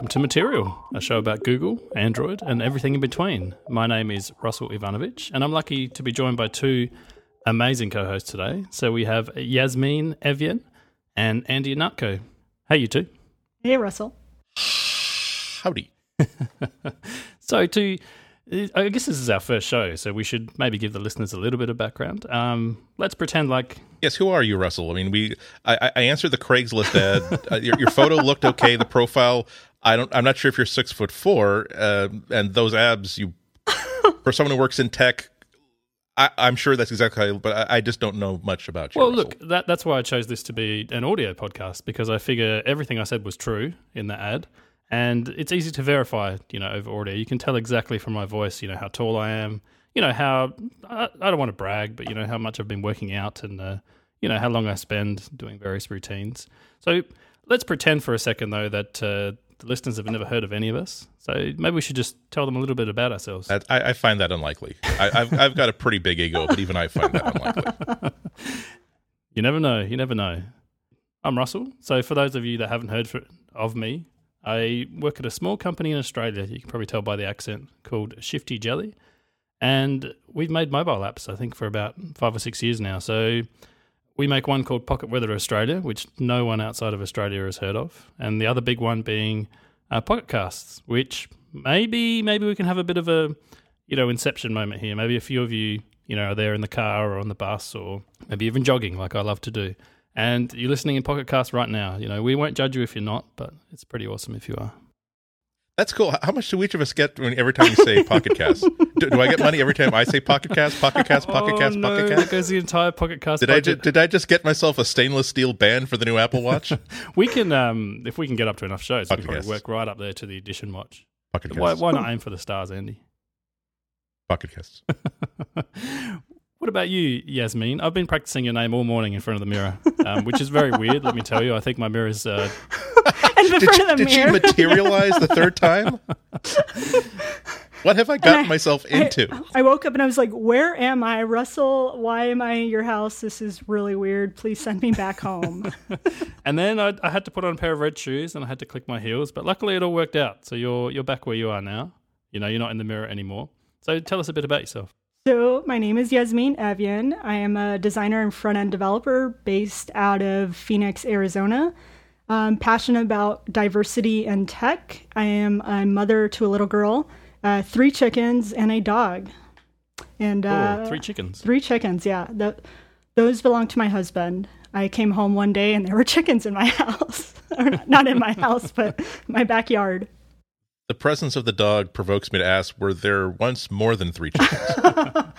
Welcome to Material, a show about Google, Android, and everything in between. My name is Russell Ivanovich, and I'm lucky to be joined by two amazing co hosts today. So we have Yasmin Evjen and Andy Ihnatko. Hey, you two. Hey, Russell. Howdy. So, to I guess this is our first show, so we should maybe give the listeners a little bit of background. Um, let's pretend like Yes, who are you, Russell? I mean, we I, I answered the Craigslist ad. uh, your, your photo looked okay. The profile, I don't. I'm not sure if you're six foot four, uh, and those abs. You for someone who works in tech, I, I'm sure that's exactly. But I, I just don't know much about you. Well, Russell. look, that, that's why I chose this to be an audio podcast because I figure everything I said was true in the ad, and it's easy to verify. You know, over audio, you can tell exactly from my voice. You know how tall I am. You know how I, I don't want to brag, but you know how much I've been working out, and uh, you know how long I spend doing various routines. So let's pretend for a second though that uh, the listeners have never heard of any of us. So maybe we should just tell them a little bit about ourselves. I, I find that unlikely. I, I've I've got a pretty big ego, but even I find that unlikely. You never know. You never know. I'm Russell. So, for those of you that haven't heard for, of me, I work at a small company in Australia. You can probably tell by the accent called Shifty Jelly. And we've made mobile apps, I think, for about five or six years now. So, we make one called Pocket Weather Australia, which no one outside of Australia has heard of. And the other big one being uh, Pocket Casts, which maybe maybe we can have a bit of a you know inception moment here. Maybe a few of you you know are there in the car or on the bus or maybe even jogging, like I love to do. And you're listening in Pocket Cast right now. You know we won't judge you if you're not, but it's pretty awesome if you are. That's cool. How much do each of us get when every time you say Pocket Cast? Do, do I get money every time I say Pocket Cast? Pocket Cast? Pocket Cast? oh, Pocket no, Cast? Goes the entire Pocket Cast. Did I ju- did I just get myself a stainless steel band for the new Apple Watch? we can, um, if we can get up to enough shows, we can probably work right up there to the edition watch. Pocket Why, why not aim for the stars, Andy? Pocket casts. What about you, Yasmin? I've been practicing your name all morning in front of the mirror, um, which is very weird. Let me tell you. I think my mirror's uh, in Did, front she, of the did she materialize the third time? What have I gotten I- myself into? I woke up and I was like, "Where am I, Russell? Why am I in your house? This is really weird. Please send me back home." And then I, I had to put on a pair of red shoes and I had to click my heels, but luckily it all worked out. So you're you're back where you are now. You know, you're not in the mirror anymore. So tell us a bit about yourself. So, my name is Yasmin Evjen. I am a designer and front end developer based out of Phoenix, Arizona. I'm passionate about diversity and tech. I am a mother to a little girl, uh, three chickens, and a dog. And uh, oh, three chickens. Three chickens, yeah. Th those belong to my husband. I came home one day and there were chickens in my house. not in my house, but my backyard. The presence of the dog provokes me to ask: Were there once more than three chickens?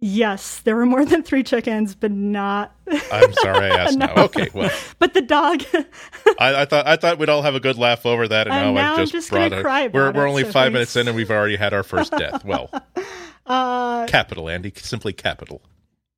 Yes, there were more than three chickens, but not. I'm sorry I asked. No. Now, okay. Well, but the dog. I, I thought I thought we'd all have a good laugh over that, and And now, now I've just, just brought gonna a. cry we're about we're it, only so five minutes in, and we've already had our first death. Well, uh, capital, Andy, simply capital.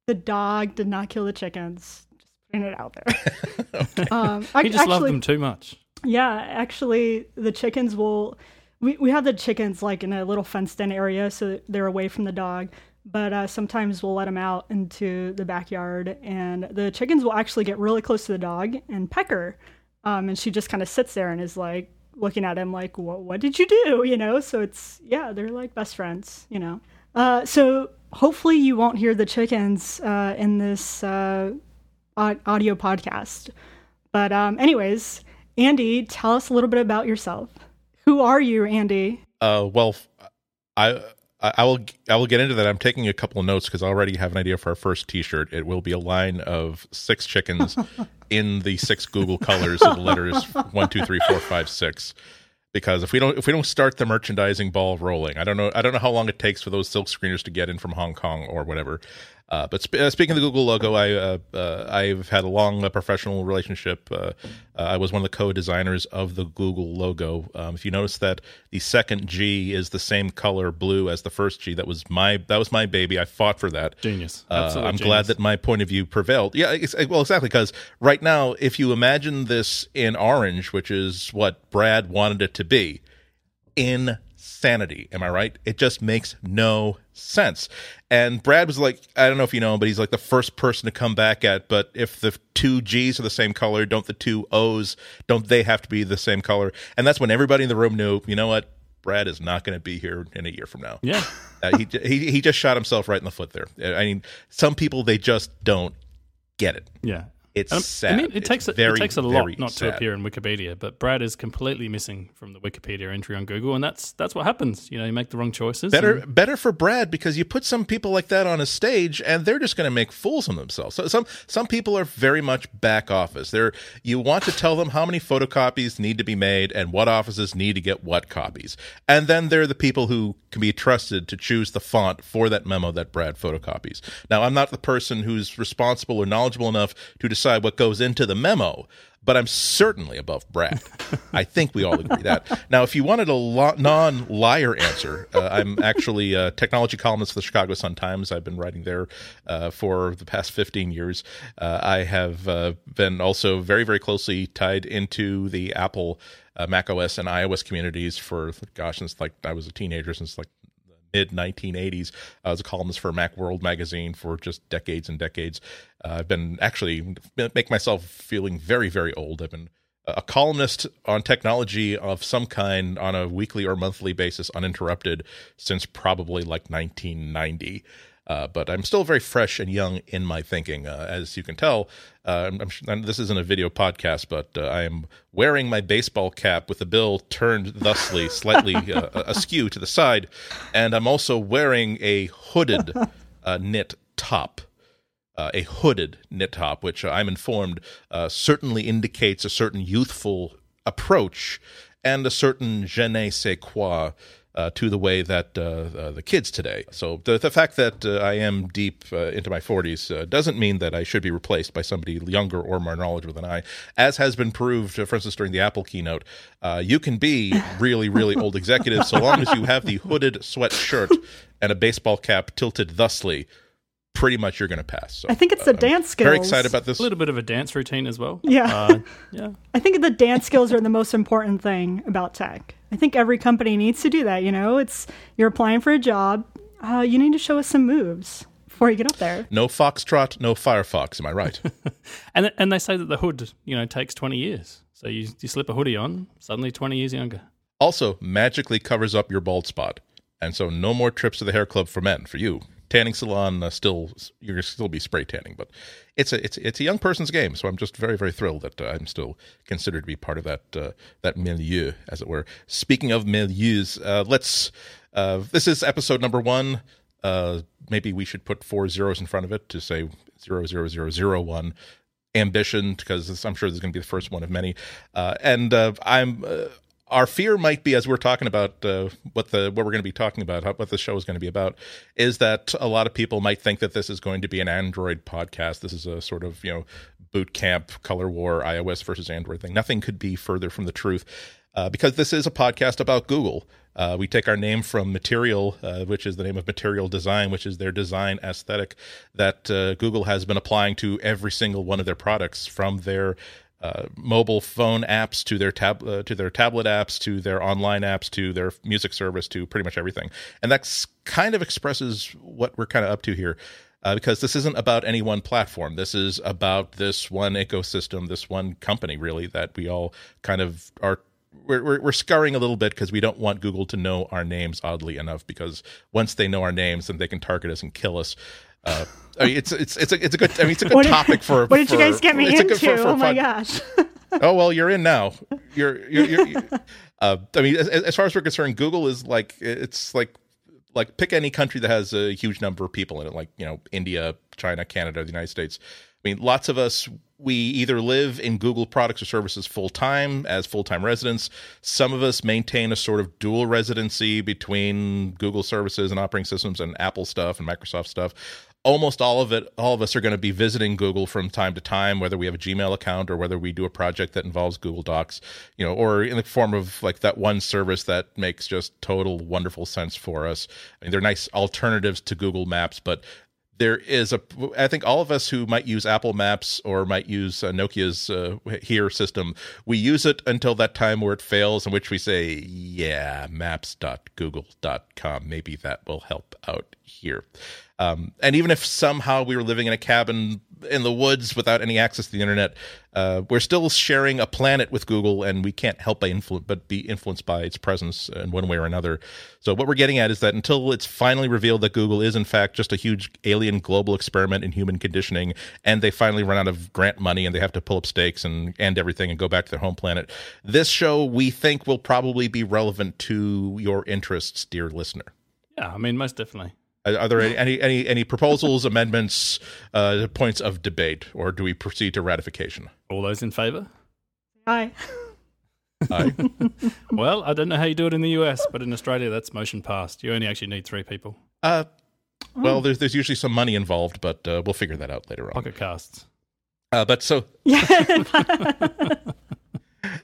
the dog did not kill the chickens. Just putting it out there. um, He ac- just loved them too much. Yeah, actually, the chickens will. We, we have the chickens like in a little fenced in area, so they're away from the dog. But uh, sometimes we'll let them out into the backyard, and the chickens will actually get really close to the dog and peck her. Um, and she just kind of sits there and is like looking at him like, "What? What did you do?" You know. So it's yeah, they're like best friends. You know. Uh, so hopefully you won't hear the chickens uh, in this uh, audio podcast. But um, anyways, Andy, tell us a little bit about yourself. Who are you, Andy? Uh, well. I I will. I will get into that. I'm taking a couple of notes because I already have an idea for our first T-shirt. It will be a line of six chickens in the six Google colors of the letters one, two, three, four, five, six. Because if we don't, if we don't start the merchandising ball rolling, I don't know. I don't know how long it takes for those silk screeners to get in from Hong Kong or whatever. Uh, but sp- uh, speaking of the Google logo, I uh, uh, I've had a long uh, professional relationship. Uh, uh, I was one of the co-designers of the Google logo. Um, if you notice that the second G is the same color blue as the first G, that was my that was my baby. I fought for that. Genius. I'm genius. glad that my point of view prevailed. Yeah, it's, well, exactly. Because right now, if you imagine this in orange, which is what Brad wanted it to be, insanity. Am I right? It just makes no sense. And Brad was like, I don't know if you know him, but he's like the first person to come back at, but if the two G's are the same color, don't the two O's, don't they have to be the same color? And that's when everybody in the room knew, you know what? Brad is not going to be here in a year from now. Yeah. Uh, he, he he just shot himself right in the foot there. I mean, some people they just don't get it. Yeah. It's Um, sad. I mean, it takes a, very, it takes a lot not sad. to appear in Wikipedia, but Brad is completely missing from the Wikipedia entry on Google, and that's that's what happens. You know, you make the wrong choices. Better, and- better for Brad because you put some people like that on a stage, and they're just going to make fools of themselves. So some some people are very much back office. They're you want to tell them how many photocopies need to be made and what offices need to get what copies, and then they're the people who can be trusted to choose the font for that memo that Brad photocopies. Now, I'm not the person who's responsible or knowledgeable enough to decide what goes into the memo. But I'm certainly above Brad. I think we all agree that. Now, if you wanted a lo- non-liar answer, uh, I'm actually a technology columnist for the Chicago Sun Times. I've been writing there uh, for the past 15 years. Uh, I have uh, been also very, very closely tied into the Apple, uh, Mac OS, and iOS communities for gosh, since like I was a teenager, since like mid 1980s. I was a columnist for Macworld magazine for just decades and decades. Uh, I've been actually make myself feeling very very old. I've been a columnist on technology of some kind on a weekly or monthly basis, uninterrupted, since probably like 1990. Uh, but I'm still very fresh and young in my thinking. Uh, as you can tell, uh, I'm, I'm, this isn't a video podcast, but uh, I am wearing my baseball cap with the bill turned thusly slightly uh, askew to the side, and I'm also wearing a hooded uh, knit top. Uh, a hooded knit top, which I'm informed uh, certainly indicates a certain youthful approach and a certain je ne sais quoi uh, to the way that uh, uh, the kids today. So the, the fact that uh, I am deep uh, into my 40s uh, doesn't mean that I should be replaced by somebody younger or more knowledgeable than I, as has been proved, for instance, during the Apple keynote. Uh, you can be really, really old executive so long as you have the hooded sweatshirt and a baseball cap tilted thusly. Pretty much, you're going to pass. So, I think it's the uh, I'm dance skills. Very excited about this. a little bit of a dance routine as well. Yeah. Uh, yeah. I think the dance skills are the most important thing about tech. I think every company needs to do that. You know, it's you're applying for a job. Uh, you need to show us some moves before you get up there. No foxtrot, no Firefox. Am I right? And and they say that the hood, you know, takes twenty years. So you you slip a hoodie on, suddenly twenty years younger. also, magically covers up your bald spot, and so no more trips to the hair club for men for you. Tanning salon uh, still you're still be spray tanning, but it's a it's it's a young person's game. So I'm just very very thrilled that uh, I'm still considered to be part of that uh, that milieu, as it were. Speaking of milieus, uh, let's. Uh, this is episode number one. Uh, maybe we should put four zeros in front of it to say zero zero zero zero one ambition because I'm sure this is going to be the first one of many. Uh, and I'm our fear might be as we're talking about uh, what the what we're going to be talking about, how, what the show is going to be about, is that a lot of people might think that this is going to be an Android podcast. This is a sort of you know boot camp color war iOS versus Android thing. Nothing could be further from the truth. Uh, because this is a podcast about Google. Uh, we take our name from Material, uh, which is the name of Material Design, which is their design aesthetic that uh, Google has been applying to every single one of their products, from their uh, mobile phone apps to their tab uh, to their tablet apps to their online apps to their music service to pretty much everything. And that's kind of expresses what we're kind of up to here. Uh, because this isn't about any one platform. This is about this one ecosystem, this one company, really, that we all kind of are we're, we're, we're scurrying a little bit because we don't want Google to know our names oddly enough because once they know our names, then they can target us and kill us. Uh, I mean, it's it's it's a it's a good I mean it's a good did- topic for. What did you guys get me it's a into? good for- for oh my gosh. oh well, you're in now. You're you're. you're, you're uh, I mean, as, as far as we're concerned, Google is like it's like like pick any country that has a huge number of people in it, like you know India, China, Canada, the United States. I mean, lots of us we either live in Google products or services full time as full time residents. Some of us maintain a sort of dual residency between Google services and operating systems and Apple stuff and Microsoft stuff almost all of it all of us are going to be visiting google from time to time whether we have a gmail account or whether we do a project that involves google docs you know or in the form of like that one service that makes just total wonderful sense for us i mean they're nice alternatives to google maps but there is a i think all of us who might use apple maps or might use uh, nokia's uh, here system we use it until that time where it fails in which we say yeah maps.google.com maybe that will help out here um, and even if somehow we were living in a cabin in the woods without any access to the internet, uh, we're still sharing a planet with Google, and we can't help but, influ- but be influenced by its presence in one way or another. So what we're getting at is that until it's finally revealed that Google is in fact just a huge alien global experiment in human conditioning, and they finally run out of grant money and they have to pull up stakes and end everything and go back to their home planet, this show we think will probably be relevant to your interests, dear listener. Yeah, I mean, most definitely. Are there any any any proposals, amendments, uh, points of debate, or do we proceed to ratification? All those in favour? Aye. Aye. well, I don't know how you do it in the US, but in Australia, that's motion passed. You only actually need three people. Uh, well, there's there's usually some money involved, but uh, we'll figure that out later on. Pocket casts. Uh, but so Yeah.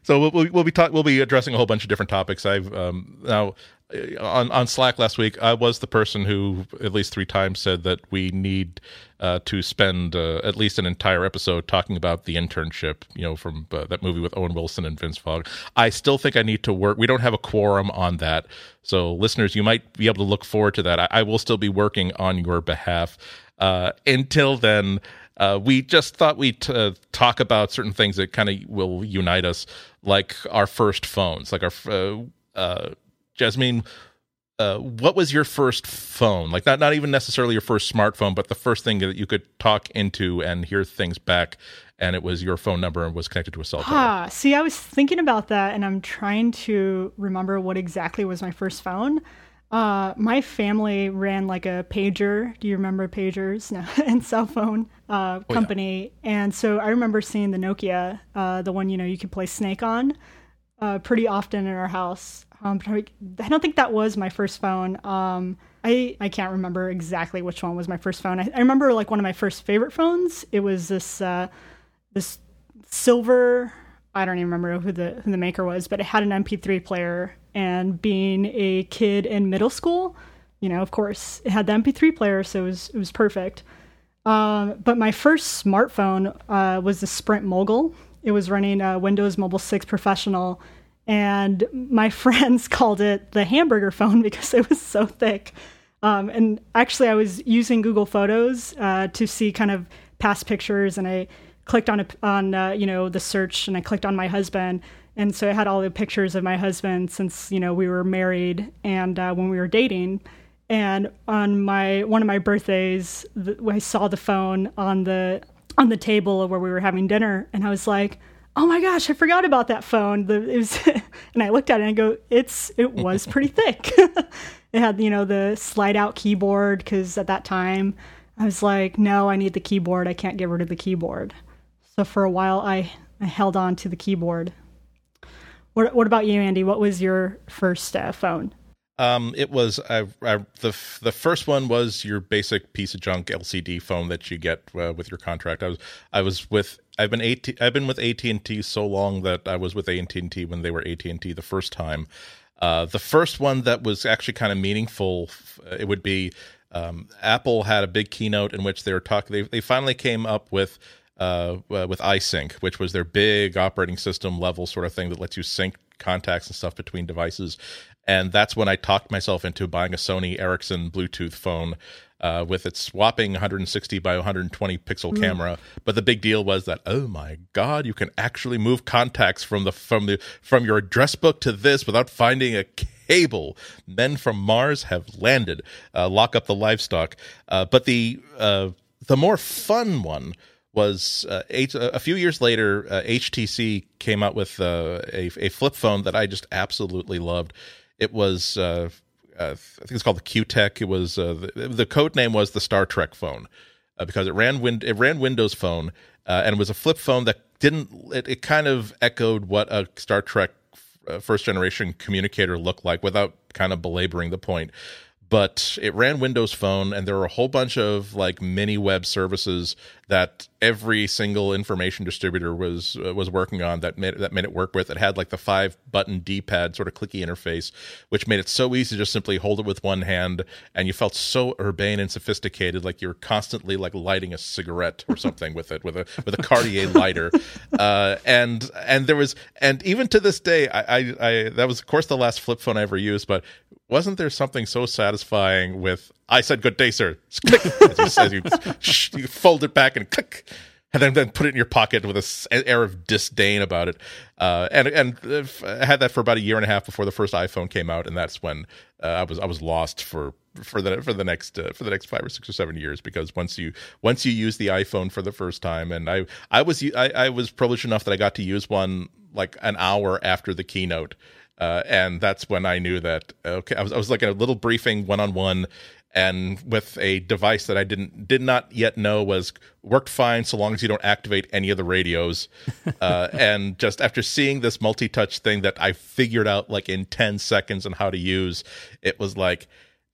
so we'll, we'll, be we'll be addressing a whole bunch of different topics. I've um, now uh, on on Slack last week. I was the person who at least three times said that we need uh, to spend uh, at least an entire episode talking about the internship. You know, from uh, that movie with Owen Wilson and Vince Vaughn. I still think I need to work. We don't have a quorum on that, so listeners, you might be able to look forward to that. I, I will still be working on your behalf. Uh, until then. Uh, we just thought we'd uh, talk about certain things that kind of will unite us, like our first phones. Like our, uh, uh, Jasmine, uh, what was your first phone? Like not not even necessarily your first smartphone, but the first thing that you could talk into and hear things back, and it was your phone number and was connected to a cell tower. Ah, see, I was thinking about that, and I'm trying to remember what exactly was my first phone. Uh, my family ran like a pager. Do you remember pagers? No, and cell phone uh, yeah. company. And so I remember seeing the Nokia, uh, the one you know you could play Snake on, uh, pretty often in our house. Um, I don't think that was my first phone. Um, I I can't remember exactly which one was my first phone. I, I remember like one of my first favorite phones. It was this uh, this silver. I don't even remember who the who the maker was, but it had an MP3 player. And being a kid in middle school, you know, of course, it had the MP3 player, so it was it was perfect. Um, but my first smartphone uh, was the Sprint Mogul. It was running uh, Windows Mobile 6 Professional, and my friends called it the hamburger phone because it was so thick. Um, and actually, I was using Google Photos uh, to see kind of past pictures, and I clicked on a, on uh, you know the search, and I clicked on my husband, and so I had all the pictures of my husband since you know we were married and uh, when we were dating. And on my one of my birthdays, the, I saw the phone on the on the table where we were having dinner, and I was like, "Oh my gosh, I forgot about that phone." The, it was, and I looked at it and I go, "It's it was pretty thick." it had you know the slide out keyboard because at that time I was like, "No, I need the keyboard. I can't get rid of the keyboard." So for a while, I I held on to the keyboard. What What about you, Andy? What was your first uh, phone? Um, it was I, I, the the first one was your basic piece of junk LCD phone that you get uh, with your contract. I was I was with I've been AT, I've been with AT and T so long that I was with AT and T when they were AT and T the first time. Uh, the first one that was actually kind of meaningful, it would be um, Apple had a big keynote in which they were talking. They they finally came up with uh, uh, with iSync, which was their big operating system level sort of thing that lets you sync contacts and stuff between devices. And that's when I talked myself into buying a Sony Ericsson Bluetooth phone uh, with its whopping 160 by 120 pixel camera. But the big deal was that oh my god, you can actually move contacts from the from the from your address book to this without finding a cable. Men from Mars have landed. Uh, lock up the livestock. Uh, but the uh, the more fun one was uh, H- a few years later. Uh, HTC came out with uh, a a flip phone that I just absolutely loved. It was uh, uh, I think it's called the Qtek. It was uh, the, the code name was the Star Trek phone because it ran win- it ran Windows Phone and it was a flip phone that didn't it, it kind of echoed what a Star Trek first generation communicator looked like without kind of belaboring the point. But it ran Windows Phone, and there were a whole bunch of like mini web services that every single information distributor was uh, was working on that made that made it work with. It had like the five button D pad sort of clicky interface, which made it so easy to just simply hold it with one hand, and you felt so urbane and sophisticated, like you were constantly like lighting a cigarette or something with it with a with a Cartier lighter, uh, and and there was and even to this day, I, I, I that was of course the last flip phone I ever used, but wasn't there something so satisfying with I said good day, sir. Click as you, as you, sh- you fold it back and click, and then, then put it in your pocket with an air of disdain about it. Uh, and and I had that for about a year and a half before the first iPhone came out, and that's when uh, I was I was lost for for the for the next uh, for the next five or six or seven years because once you once you use the iPhone for the first time, and I I was I, I was privileged enough that I got to use one like an hour after the keynote. Uh, and that's when I knew that okay, I was I was like a little briefing one on one, and with a device that I didn't did not yet know was worked fine so long as you don't activate any of the radios. Uh, and just after seeing this multi-touch thing that I figured out like in ten seconds on how to use, it was like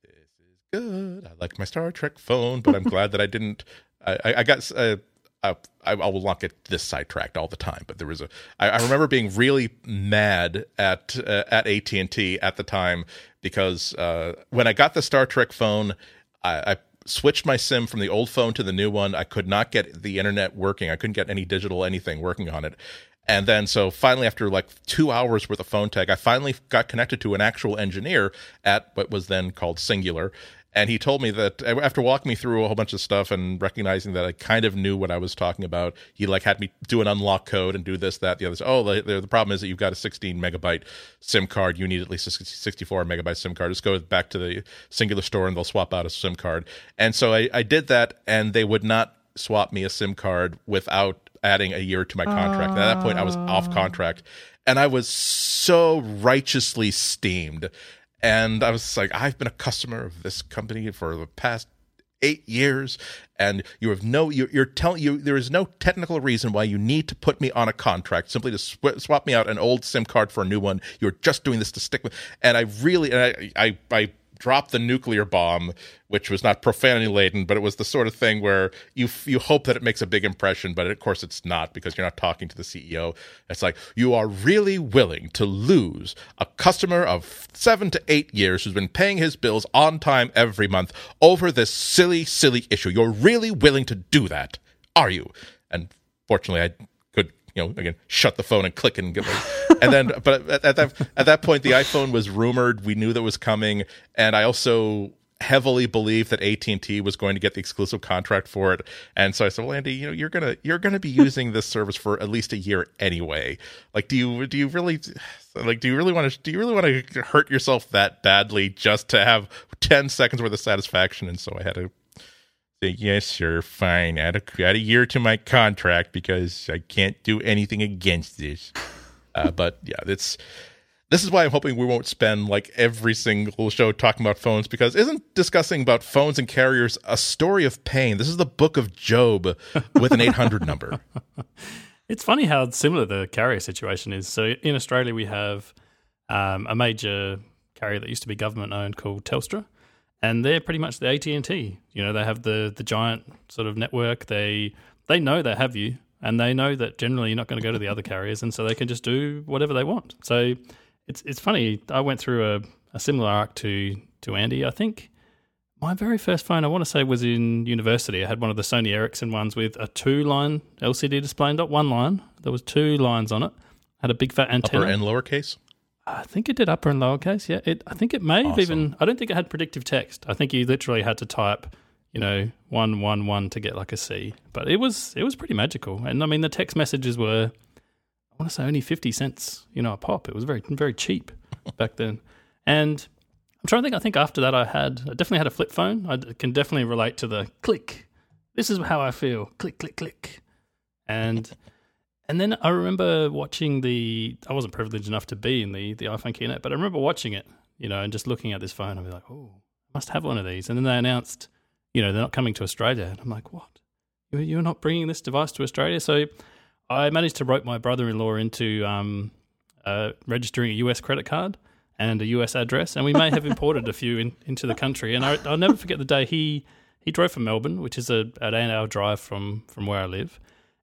this is good. I like my Star Trek phone, but I'm glad that I didn't. I, I got. Uh, I, I will not get this sidetracked all the time, but there was a. I, I remember being really mad at uh, at AT and T at the time because uh, when I got the Star Trek phone, I, I switched my sim from the old phone to the new one. I could not get the internet working. I couldn't get any digital anything working on it. And then, so finally, after like two hours worth of phone tag, I finally got connected to an actual engineer at what was then called Cingular and he told me that after walking me through a whole bunch of stuff and recognizing that I kind of knew what I was talking about, he like had me do an unlock code and do this, that, the other. Oh, the, the, the problem is that you've got a 16 megabyte SIM card. You need at least a 64 megabyte SIM card. Just go back to the Cingular store and they'll swap out a SIM card. And so I, I did that, and they would not swap me a SIM card without adding a year to my contract. Uh... At that point, I was off contract, and I was so righteously steamed and I was like, I've been a customer of this company for the past eight years, and you have no, you're, you're telling you there is no technical reason why you need to put me on a contract simply to sw- swap me out an old SIM card for a new one. You're just doing this to stick with, and I really, and I, I, I dropped the nuclear bomb, which was not profanity laden, but it was the sort of thing where you you hope that it makes a big impression, but of course it's not because you're not talking to the CEO. It's like you are really willing to lose a customer of seven to eight years who's been paying his bills on time every month over this silly, silly issue. You're really willing to do that, are you? And fortunately, I could you know again shut the phone and click and get and then but at, at, that at that point the iphone was rumored. We knew that was coming. And i also heavily believed that AT&T was going to get the exclusive contract for it. And so I said well Andy you know you're going to you're going to be using this service for at least a year anyway. Like do you do you really like do you really want to do you really want to hurt yourself that badly just to have 10 seconds worth of satisfaction? And so I had to say, yes, sir, fine. Add a, add a year to my contract because I can't do anything against this. Uh, but yeah, it's this is why I'm hoping we won't spend like every single show talking about phones because isn't discussing about phones and carriers a story of pain? This is the book of Job with an 800 number. It's funny how similar the carrier situation is. So in Australia, we have um, a major carrier that used to be government owned called Telstra and they're pretty much the AT and T. You know, they have the the giant sort of network. They they know they have you, and they know that generally you're not going to go to the other carriers, and so they can just do whatever they want. So it's it's funny. I went through a, a similar arc to to Andy. I think my very first phone, I want to say, was in university. I had one of the Sony Ericsson ones with a two line LCD display, not one line. There was two lines on it. Had a big fat antenna. Upper and lowercase. I think it did upper and lowercase. Yeah, it. I think it may awesome. have even. I don't think it had predictive text. I think you literally had to type, you know, one one one to get like a C. But it was it was pretty magical. And I mean, the text messages were, I want to say, only fifty cents. You know, a pop. It was very very cheap back then. And I'm trying to think. I think after that, I had I definitely had a flip phone. I can definitely relate to the click. This is how I feel. Click click click. And and then I remember watching the. I wasn't privileged enough to be in the the iPhone keynote, but I remember watching it, you know, and just looking at this phone. I'd be like, "Oh, I must have one of these." And then they announced, you know, they're not coming to Australia, and I'm like, "What? You're not bringing this device to Australia?" So I managed to rope my brother-in-law into um, uh, registering a US credit card, and a US address, and we may have imported a few in, into the country. And I, will never forget the day he he drove from Melbourne, which is a an eight hour drive from from where I live,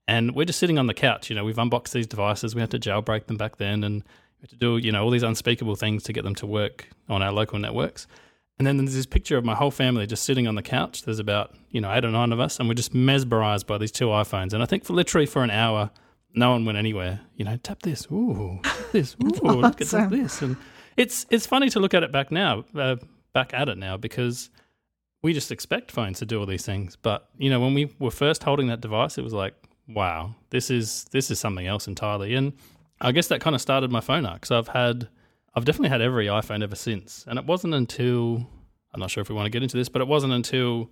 and we're just sitting on the couch. You know, we've unboxed these devices. We had to jailbreak them back then, and we had to do you know all these unspeakable things to get them to work on our local networks. And then there's this picture of my whole family just sitting on the couch. There's about you know eight or nine of us, and we're just mesmerized by these two iPhones. And I think for literally for an hour, no one went anywhere. You know, tap this, ooh, tap this, ooh, awesome. look at this, and it's it's funny to look at it back now, uh, back at it now because we just expect phones to do all these things. But you know, when we were first holding that device, it was like, wow, this is this is something else entirely. And I guess that kind of started my phone arc. So I've had, I've definitely had every iPhone ever since. And it wasn't until I'm not sure if we want to get into this, but it wasn't until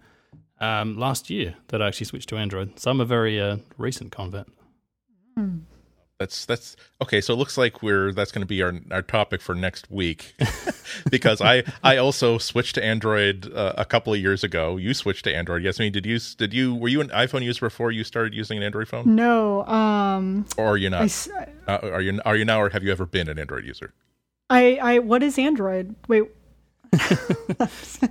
um, last year that I actually switched to Android. So I'm a very uh, recent convert. Mm that's that's okay so it looks like we're that's going to be our our topic for next week. Because i i also switched to android uh, a couple of years ago. You switched to android. Yes I mean did you did you were you an iphone user before you started using an android phone? No um or are you not? I, uh, are you are you now or have you ever been an android user i i what is android wait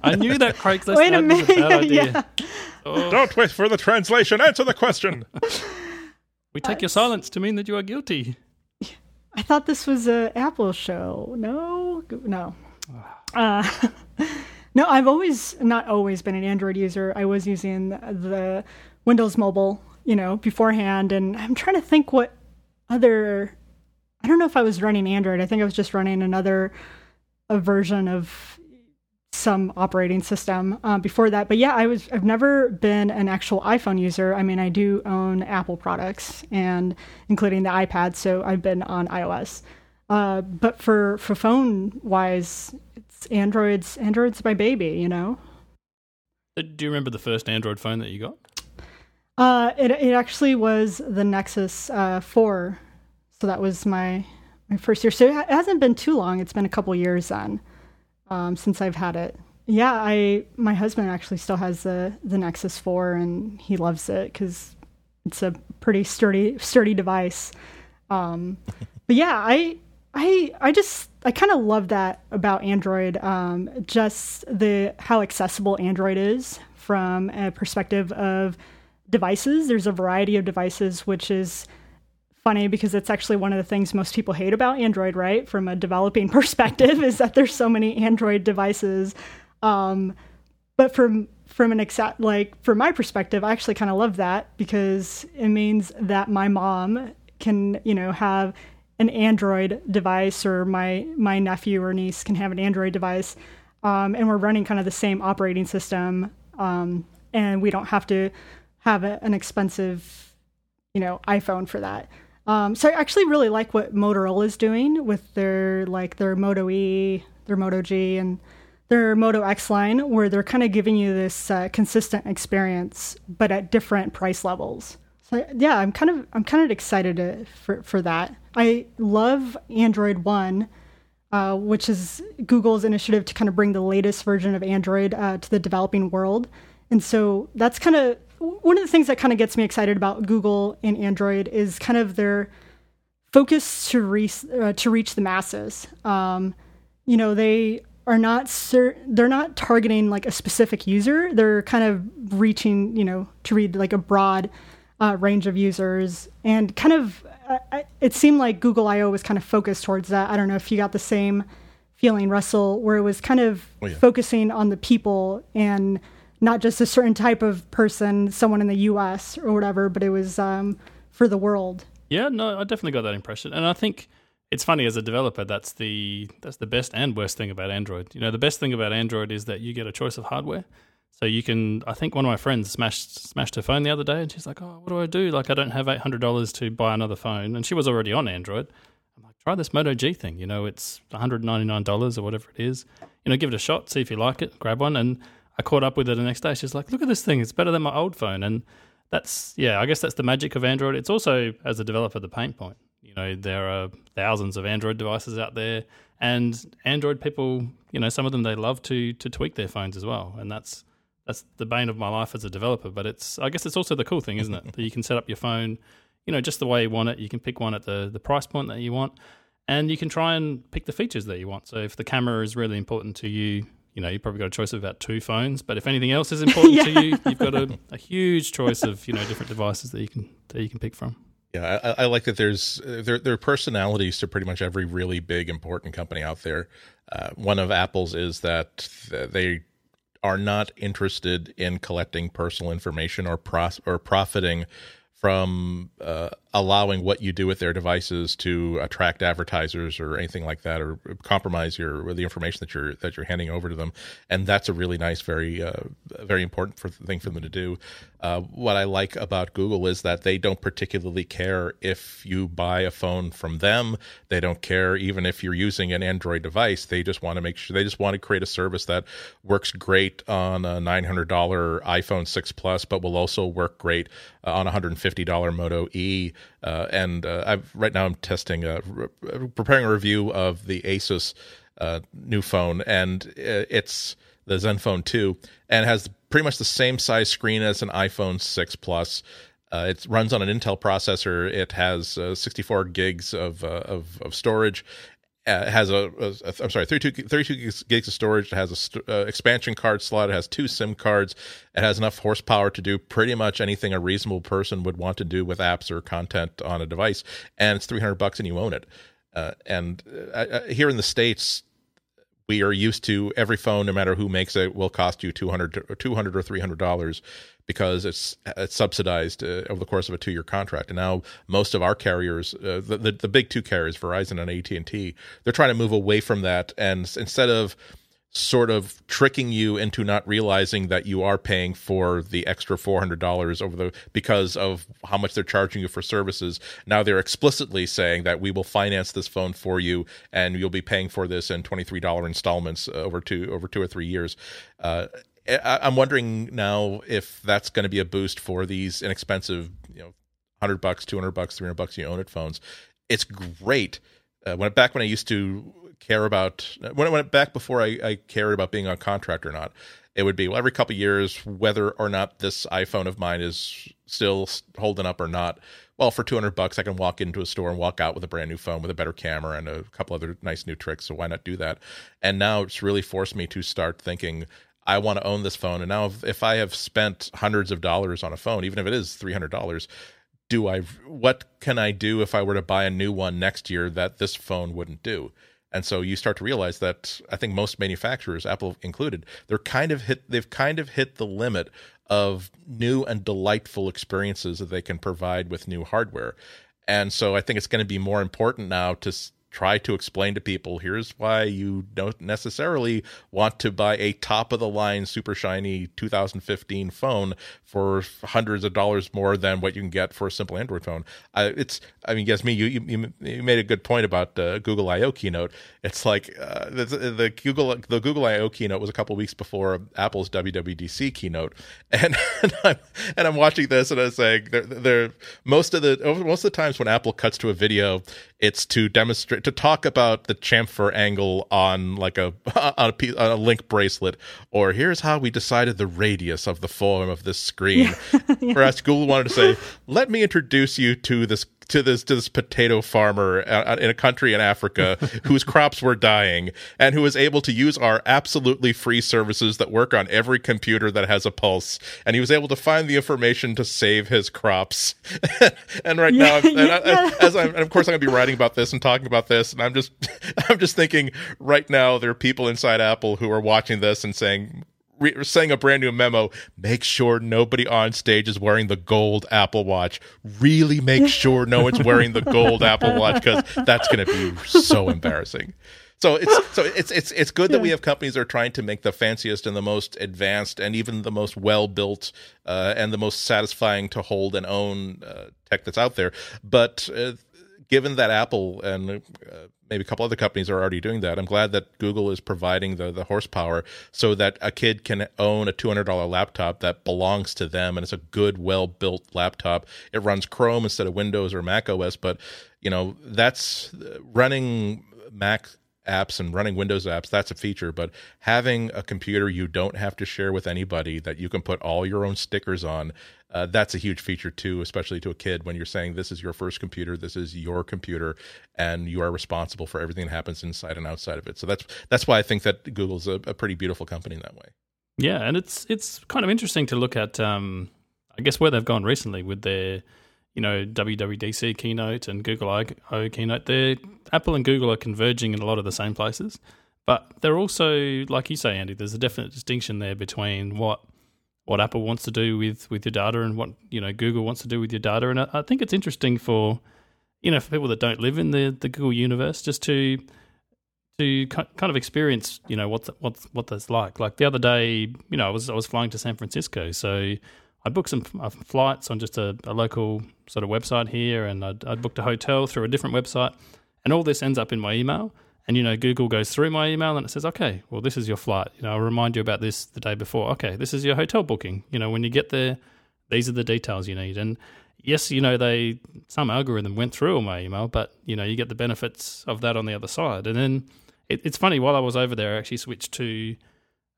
I knew that Craigslist Wait a minute. Was a bad idea. Yeah. Oh. Don't wait for the translation. Answer the question. We take your silence to mean that you are guilty. I thought this was a Apple show. No, no. Uh, no, I've always not always been an Android user. I was using the Windows Mobile, you know, beforehand, and I'm trying to think what other. I don't know if I was running Android. I think I was just running another a version of some operating system uh, before that. But yeah, I was I've never been an actual iPhone user. I mean, I do own Apple products and including the iPad, so I've been on iOS. Uh, but for for phone wise, it's Android's Android's my baby, you know. Uh, do you remember the first Android phone that you got? Uh, it it actually was the Nexus uh, four, so that was my my first year. So it hasn't been too long. It's been a couple years then um, since I've had it. Yeah, I my husband actually still has the the Nexus 4 and he loves it because it's a pretty sturdy sturdy device. Um, but yeah, I I I just I kind of love that about Android. Um, just the how accessible Android is from a perspective of devices. There's a variety of devices, which is funny because it's actually one of the things most people hate about Android, right? From a developing perspective, is that there's so many Android devices. Um, but from from an exact like from my perspective, I actually kind of love that because it means that my mom can you know have an Android device, or my my nephew or niece can have an Android device, um, and we're running kind of the same operating system, um, and we don't have to have a, an expensive you know iPhone for that. Um, so I actually really like what Motorola is doing with their like their Moto E, their Moto G, and their Moto X line, where they're kind of giving you this uh, consistent experience, but at different price levels. So yeah, I'm kind of I'm kind of excited to, for for that. I love Android One, uh, which is Google's initiative to kind of bring the latest version of Android uh, to the developing world, and so that's kind of one of the things that kind of gets me excited about Google and Android is kind of their focus to reach uh, to reach the masses. Um, you know, they are not cer- they're not targeting like a specific user. They're kind of reaching, you know, to read like a broad uh, range of users and kind of. Uh, it seemed like Google I/O was kind of focused towards that. I don't know if you got the same feeling, Russell, where it was kind of oh, yeah. focusing on the people and not just a certain type of person, someone in the U.S. or whatever, but it was um, for the world. Yeah, no, I definitely got that impression, and I think it's funny as a developer. That's the that's the best and worst thing about Android. You know, the best thing about Android is that you get a choice of hardware. So you can. I think one of my friends smashed smashed her phone the other day, and she's like, "Oh, what do I do? Like, I don't have eight hundred dollars to buy another phone." And she was already on Android. I'm like, "Try this Moto G thing. You know, it's one hundred ninety nine dollars or whatever it is. You know, give it a shot, see if you like it, grab one." And I caught up with her the next day. She's like, "Look at this thing; it's better than my old phone." And that's yeah, I guess that's the magic of Android. It's also as a developer the pain point. You know, there are thousands of Android devices out there, and Android people, you know, some of them they love to to tweak their phones as well, and that's that's the bane of my life as a developer. But it's I guess it's also the cool thing, isn't it? that you can set up your phone, you know, just the way you want it. You can pick one at the the price point that you want. and you can try and pick the features that you want. So if the camera is really important to you, you know, you've probably got a choice of about two phones. But if anything else is important Yeah. to you, you've got a, a huge choice of you know different devices that you can that you can pick from. Yeah, I, I like that. There's uh, there there are personalities to pretty much every really big important company out there. Uh, one of Apple's is that they are not interested in collecting personal information or pros- or profiting from uh, allowing what you do with their devices to attract advertisers or anything like that, or compromise your the information that you're that you're handing over to them. And that's a really nice, very uh, very important for, thing for them to do. Uh, what I like about Google is that they don't particularly care if you buy a phone from them. They don't care even if you're using an Android device. They just want to make sure they just want to create a service that works great on a $900 iPhone 6 Plus, but will also work great on a $150 Moto E. Uh, and uh, I've, right now I'm testing, a, preparing a review of the Asus uh, new phone, and uh, it's the Zenfone 2, and has pretty much the same size screen as an iPhone 6 Plus. Uh, it runs on an Intel processor. It has uh, 64 gigs of uh, of, of storage. Uh, it has a, a, a I'm sorry, 32, 32 gigs- of storage. It has a st- uh, expansion card slot. It has two SIM cards. It has enough horsepower to do pretty much anything a reasonable person would want to do with apps or content on a device. And it's 300 bucks, and you own it. Uh, and uh, here in the states, we are used to every phone, no matter who makes it, will cost you 200 or 200 or 300 dollars because it's it's subsidized uh, over the course of a two year contract. And now most of our carriers, uh, the, the the big two carriers, Verizon and AT and T, they're trying to move away from that. And instead of sort of tricking you into not realizing that you are paying for the extra $400 over the because of how much they're charging you for services. Now they're explicitly saying that we will finance this phone for you and you'll be paying for this in $23 installments over two over two or three years. Uh, I- i'm wondering now if that's going to be a boost for these inexpensive you know 100 bucks 200 bucks 300 bucks you own it phones. It's great. Uh, when back when I used to care about when I went back before I, I cared about being on contract or not, it would be well, every couple years whether or not this iPhone of mine is still holding up or not. Well, for two hundred bucks, I can walk into a store and walk out with a brand new phone with a better camera and a couple other nice new tricks. So why not do that? And now it's really forced me to start thinking. I want to own this phone, and now if, if I have spent hundreds of dollars on a phone, even if it is three hundred dollars, do I what can I do if I were to buy a new one next year that this phone wouldn't do? And so you start to realize that I think most manufacturers, Apple included, they're kind of hit they've kind of hit the limit of new and delightful experiences that they can provide with new hardware. And so I think it's going to be more important now to try to explain to people here's why you don't necessarily want to buy a top of the line super shiny 2015 phone for hundreds of dollars more than what you can get for a simple android phone. Uh, it's i mean guess me you, you you made a good point about uh, google io keynote. It's like uh, the, the google the google io keynote was a couple weeks before apple's wwdc keynote. And and i'm, and I'm watching this and i'm saying they're, they're most of the most of the times when apple cuts to a video it's to demonstrate to talk about the chamfer angle on like a on a, piece, on a link bracelet or here's how we decided the radius of the form of this screen. Whereas google wanted to say let me introduce you to this to this to this potato farmer uh, in a country in Africa whose crops were dying and who was able to use our absolutely free services that work on every computer that has a pulse. And he was able to find the information to save his crops. And right now I'm, and I, as I'm and of course I'm going to be writing about this and talking about this and I'm just I'm just thinking right now there are people inside Apple who are watching this and saying re- saying a brand new memo make sure nobody on stage is wearing the gold apple watch. Really make sure no one's wearing the gold apple watch because that's going to be so embarrassing. So it's so it's it's it's good that we have companies that are trying to make the fanciest and the most advanced and even the most well built uh, and the most satisfying to hold and own uh, tech that's out there. But uh, given that Apple and uh, maybe a couple other companies are already doing that, I'm glad that Google is providing the the horsepower so that a kid can own a $200 laptop that belongs to them and it's a good, well built laptop. It runs Chrome instead of Windows or Mac OS, but you know that's running Mac apps and running Windows apps, that's a feature. But having a computer you don't have to share with anybody that you can put all your own stickers on, uh, that's a huge feature too, especially to a kid when you're saying this is your first computer, this is your computer, and you are responsible for everything that happens inside and outside of it. So that's that's why I think that Google's a, a pretty beautiful company in that way. Yeah, and it's it's kind of interesting to look at. Um, I guess where they've gone recently with their, you know, WWDC keynote and Google I/O keynote. They're Apple and Google are converging in a lot of the same places, but they're also, like you say, Andy. There's a definite distinction there between what what Apple wants to do with with your data and what you know Google wants to do with your data. And I, I think it's interesting for you know for people that don't live in the the Google universe just to to kind of experience, you know, what's what's what that's like. Like the other day, you know, I was I was flying to San Francisco, so I booked some uh, flights on just a, a, local sort of website here, and I'd, I'd, booked a hotel through a different website, and all this ends up in my email. And you know, Google goes through my email and it says, "Okay, well, this is your flight. You know, I'll remind you about this the day before. Okay, this is your hotel booking. You know, when you get there, these are the details you need." And yes, you know, they some algorithm went through all my email, but you know, you get the benefits of that on the other side. And then it, it's funny. While I was over there, I actually switched to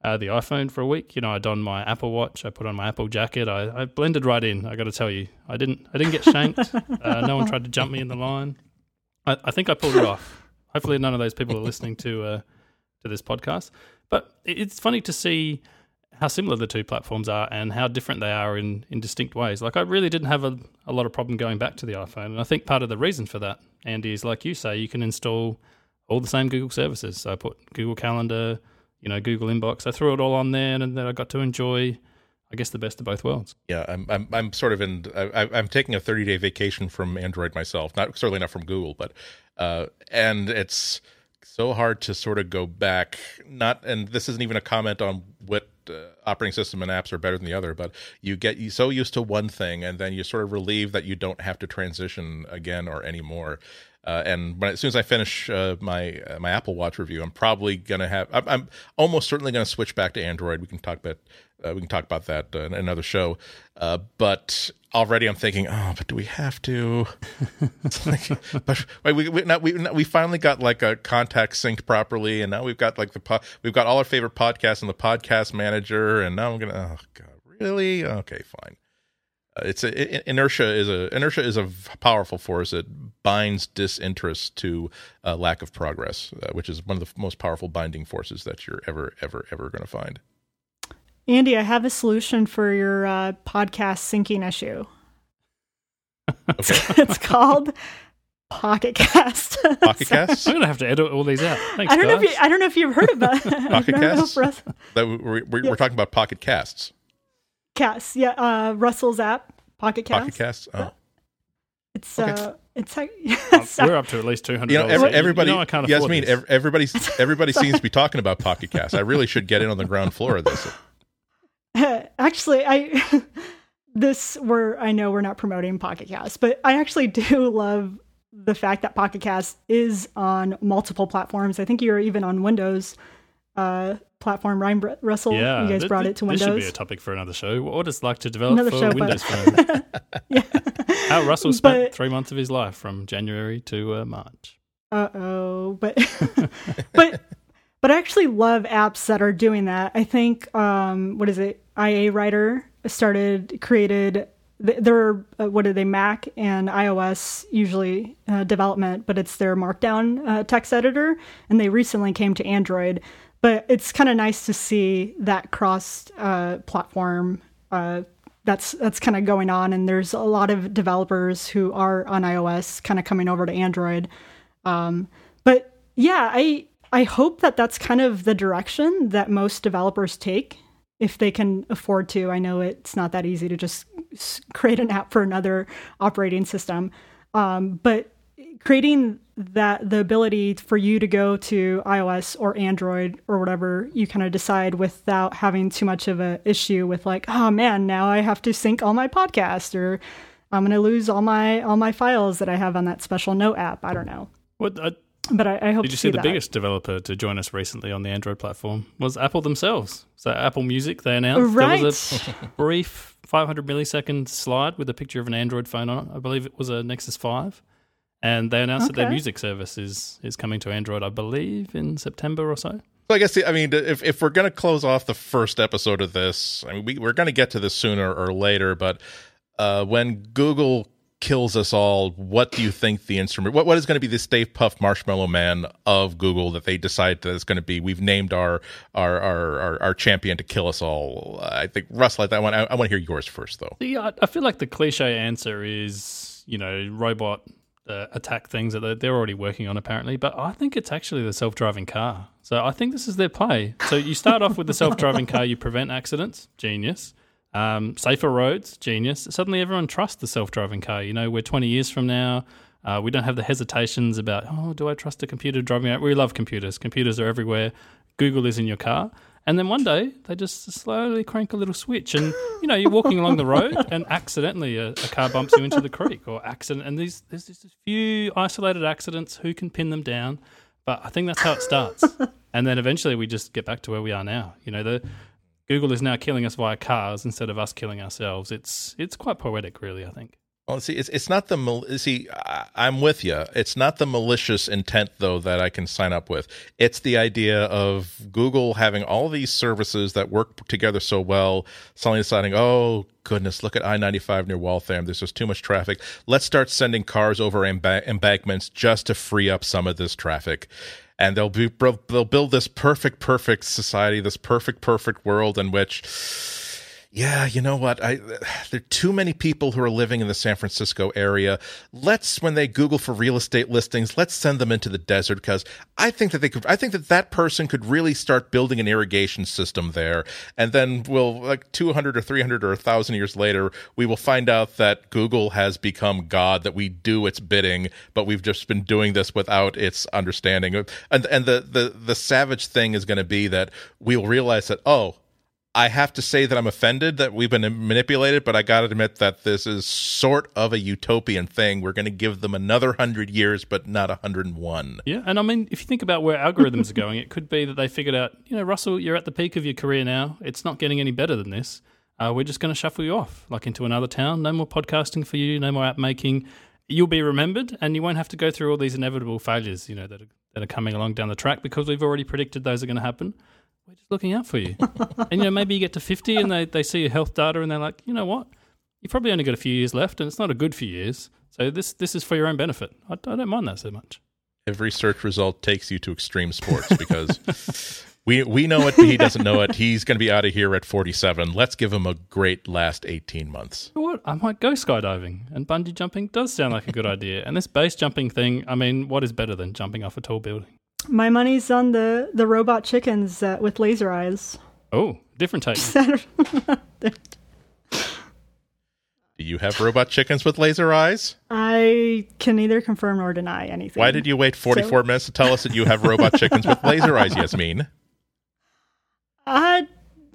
uh, the iPhone for a week. You know, I donned my Apple Watch, I put on my Apple jacket, I, I blended right in. I got to tell you, I didn't, I didn't get shanked. uh, no one tried to jump me in the line. I, I, think I pulled it off. Hopefully, none of those people are listening to uh, to this podcast. But it's funny to see how similar the two platforms are and how different they are in, in distinct ways. Like I really didn't have a, a lot of problem going back to the iPhone. And I think part of the reason for that, Andy, is like you say, you can install all the same Google services. So I put Google Calendar, you know, Google Inbox. I threw it all on there, and then I got to enjoy, I guess, the best of both worlds. Yeah, I'm I'm, I'm sort of in. I, am taking a 30 day vacation from Android myself. Not certainly not from Google, but uh, and it's so hard to sort of go back. Not, and this isn't even a comment on what uh, operating system and apps are better than the other, but you get so used to one thing, and then you sort of relieve that you don't have to transition again or anymore. Uh, and when, as soon as I finish uh, my uh, my Apple Watch review, I'm probably gonna have. I'm, I'm almost certainly gonna switch back to Android. We can talk about uh, we can talk about that in another show. Uh, but already I'm thinking, oh, but do we have to? It's like, but we we, now, we we finally got like a contact synced properly, and now we've got like the po- we've got all our favorite podcasts in the podcast manager, and now I'm gonna. Oh God, really? Okay, fine. It's a, inertia is a inertia is a powerful force. It binds disinterest to uh, lack of progress, uh, which is one of the most powerful binding forces that you're ever ever ever going to find. Andy, I have a solution for your uh, podcast syncing issue. it's called Pocket Cast. Pocket Cast. I'm gonna have to edit all these out. Thanks, I don't guys. know if you, I don't know if you've heard about Pocket Casts. That we're, we're, yeah. we're talking about Pocket Casts. Cast, yeah, uh, Russell's app, Pocket Cast. Pocket Cast. Oh. It's okay. uh, it's like we're up to at least two hundred. You know, every, everybody. You know I can't yes, I mean, every, everybody. Everybody seems to be talking about Pocket Cast. I really should get in on the ground floor of this. Actually, I this we're I know we're not promoting Pocket Cast, but I actually do love the fact that Pocket Cast is on multiple platforms. I think you're even on Windows. Uh, platform. Ryan Russell, yeah, you guys th- brought th- it to Windows. This should be a topic for another show. What it's like to develop another for show, Windows Phone. yeah. How Russell spent but, three months of his life from January to uh, March. Uh oh, but but but I actually love apps that are doing that. I think um, what is it? IA Writer started created. They're uh, what are they? Mac and iOS usually uh, development, but it's their Markdown uh, text editor, and they recently came to Android but it's kind of nice to see that cross uh, platform uh, that's that's kind of going on. And there's a lot of developers who are on ios kind of coming over to android. Um, but yeah i i hope that that's kind of the direction that most developers take if they can afford to. I know it's not that easy to just create an app for another operating system. Um, but creating that the ability for you to go to iOS or Android or whatever you kind of decide without having too much of an issue with like, oh man, now I have to sync all my podcasts or I'm going to lose all my all my files that I have on that special note app. I don't know. What? Uh, but I, I, hope. Did you see, see the that. biggest developer to join us recently on the Android platform was Apple themselves? So Apple Music they announced right. there was a brief 500 millisecond slide with a picture of an Android phone on it. I believe it was a Nexus Five and they announced that their music service is is coming to Android, I believe, in September or so. So I guess the, I mean if if we're going to close off the first episode of this, I mean we we're going to get to this sooner or later, but uh, when Google kills us all, what do you think the instrument? What what is going to be the Stay Puft Marshmallow Man of Google that they decide that it's going to be? We've named our our our our, our champion to kill us all. I think Russ, like that one. I, I want to hear yours first, though. Yeah, I, I feel like the cliche answer is you know robot uh, attack things that they're, already working on apparently, but I think it's actually the self driving car. So I think this is their play. So you start off with the self driving car, you prevent accidents, genius. Um, safer roads, genius. Suddenly everyone trusts the self driving car. You know, we're 20 years from now. Uh, we don't have the hesitations about, oh, do I trust a computer driving out? We love computers. Computers are everywhere. Google is in your car. And then one day they just slowly crank a little switch, and you know you're walking along the road, and accidentally a, a car bumps you into the creek, or accident. And these there's just a few isolated accidents. Who can pin them down? But I think that's how it starts, and then eventually we just get back to where we are now. You know, the Google is now killing us via cars instead of us killing ourselves. It's it's quite poetic, really. I think. Well, see, it's it's not the mal- see. I'm with you. It's not the malicious intent though that I can sign up with. It's the idea of Google having all these services that work together so well, suddenly deciding, oh goodness, look at I-95 near Waltham. There's just too much traffic. Let's start sending cars over emba- embankments just to free up some of this traffic. And they'll be they'll build this perfect, perfect society, this perfect, perfect world in which yeah, you know what? I there are too many people who are living in the San Francisco area. Let's when they Google for real estate listings, let's send them into the desert because I think that they could. I think that that person could really start building an irrigation system there, and then we'll like two hundred or three hundred or thousand years later, we will find out that Google has become God, that we do its bidding, but we've just been doing this without its understanding. And and the the the savage thing is going to be that we'll realize that oh I have to say that I'm offended that we've been manipulated, but I got to admit that this is sort of a utopian thing. We're going to give them another hundred years, but not a hundred and one. Yeah, and I mean, if you think about where algorithms are going, it could be that they figured out, you know, Russell, you're at the peak of your career now. It's not getting any better than this. Uh, we're just going to shuffle you off, like into another town. No more podcasting for you. No more app making. You'll be remembered, and you won't have to go through all these inevitable failures, you know, that are, that are coming along down the track because we've already predicted those are going to happen. We're just looking out for you. and you know, maybe you get to 50 and they, they see your health data and they're like, you know what? You've probably only got a few years left, and it's not a good few years. So this this is for your own benefit. I, I don't mind that so much. Every search result takes you to extreme sports because we we know it, but he doesn't know it. He's going to be out of here at 47. Let's give him a great last 18 months. You know what? I might go skydiving, and bungee jumping does sound like a good idea. And this base jumping thing, I mean, what is better than jumping off a tall building? My money's on the the robot chickens uh, with laser eyes. Oh, different take. Do you have robot chickens with laser eyes? I can neither confirm nor deny anything. Why did you wait 44 minutes to tell us that you have robot chickens with laser eyes, Yasmin? Uh,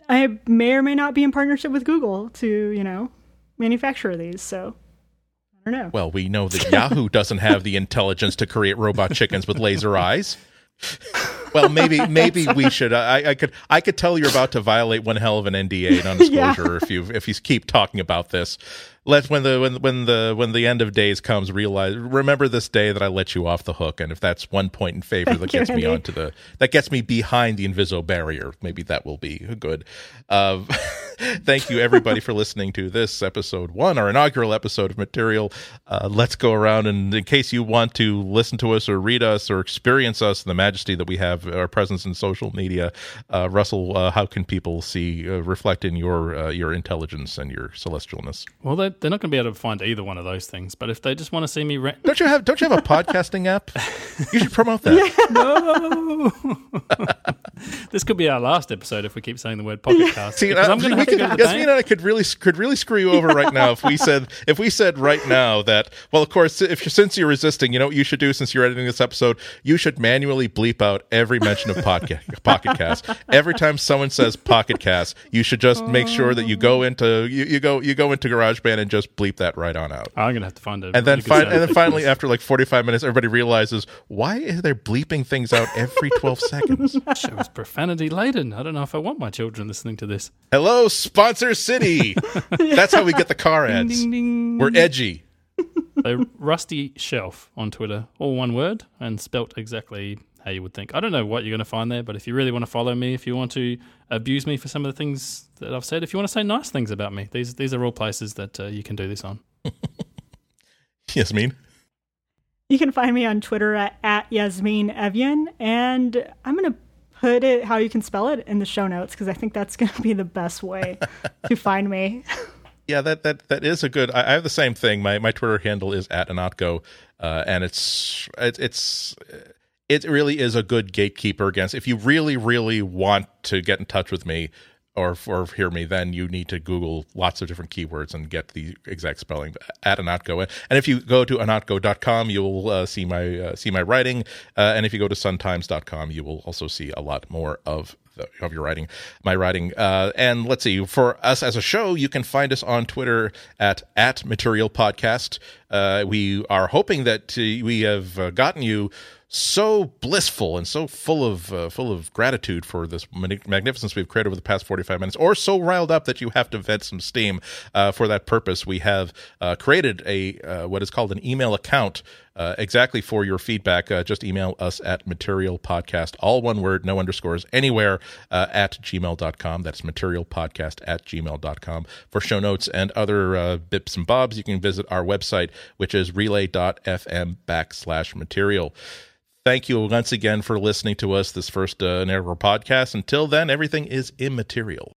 I may or may not be in partnership with Google to, you know, manufacture these. So I don't know. Well, we know that Yahoo doesn't have the intelligence to create robot chickens with laser eyes. Well, maybe maybe we should. I, I could I could tell you're about to violate one hell of an NDA, non-disclosure, if you if you keep talking about this. Let when the when when the when the end of days comes, realize remember this day that I let you off the hook, and if that's one point in favor that Thank you, gets me Andy. onto the that gets me behind the Inviso barrier, maybe that will be good. Uh, thank you everybody for listening to this episode one, our inaugural episode of Material. Uh, let's go around and in case you want to listen to us or read us or experience us, the majesty that we have, our presence in social media. Uh, Russell, uh, how can people see uh, reflect in your uh, your intelligence and your celestialness? Well, they're, they're not going to be able to find either one of those things. But if they just want to see me rant, Don't you have Don't you have a podcasting app? You should promote that. no, this could be our last episode if we keep saying the word pocket cast. See, uh, I'm going we have to could, Yasmin and I could really could really screw you over right now if we said if we said right now that well, of course, if you since you're resisting, you know what you should do since you're editing this episode, you should manually bleep out every mention of pocket pocket cast. Every time someone says pocket cast, you should just make sure that you go oh. into you, you go you go into GarageBand and just bleep that right on out. I'm going to have to find it. And then, really fin- sound and then finally, after like 45 minutes, everybody realizes why are they bleeping things out every 12 seconds? show is profanity laden. I don't know if I want my children listening to this. Hello, sponsor city. That's how we get the car ads. Ding ding. We're edgy. so Rusty Shelf on Twitter, all one word and spelt exactly how you would think. I don't know what you're going to find there, but if you really want to follow me, if you want to abuse me for some of the things that I've said, if you want to say nice things about me, these these are all places that uh, you can do this on. Yasmin? You can find me on Twitter at, at Yasmin Evjen, and I'm going to put it how you can spell it in the show notes because I think that's going to be the best way to find me. Yeah, that that that is a good. I, I have the same thing. My my Twitter handle is at Ihnatko, uh, and it's it, it's it really is a good gatekeeper against. If you really really want to get in touch with me, or or hear me, then you need to Google lots of different keywords and get the exact spelling at Ihnatko. And if you go to ihnatko.com, you will uh, see my uh, see my writing. Uh, and if you go to suntimes.com, you will also see a lot more of the, of your writing, my writing. Uh, and let's see, for us as a show, you can find us on Twitter at at Material Podcast. Uh, we are hoping that uh, we have gotten you so blissful and so full of uh, full of gratitude for this magnificence we've created over the past 45 minutes or so riled up that you have to vent some steam uh, for that purpose we have uh, created a uh, what is called an email account uh, exactly for your feedback. Uh, just email us at material podcast all one word no underscores anywhere at gmail.com that's material podcast at gmail.com for show notes and other bips and bobs you can visit our website which is relay.fm backslash material Thank you once again for listening to us this first uh, podcast. Until then, everything is immaterial.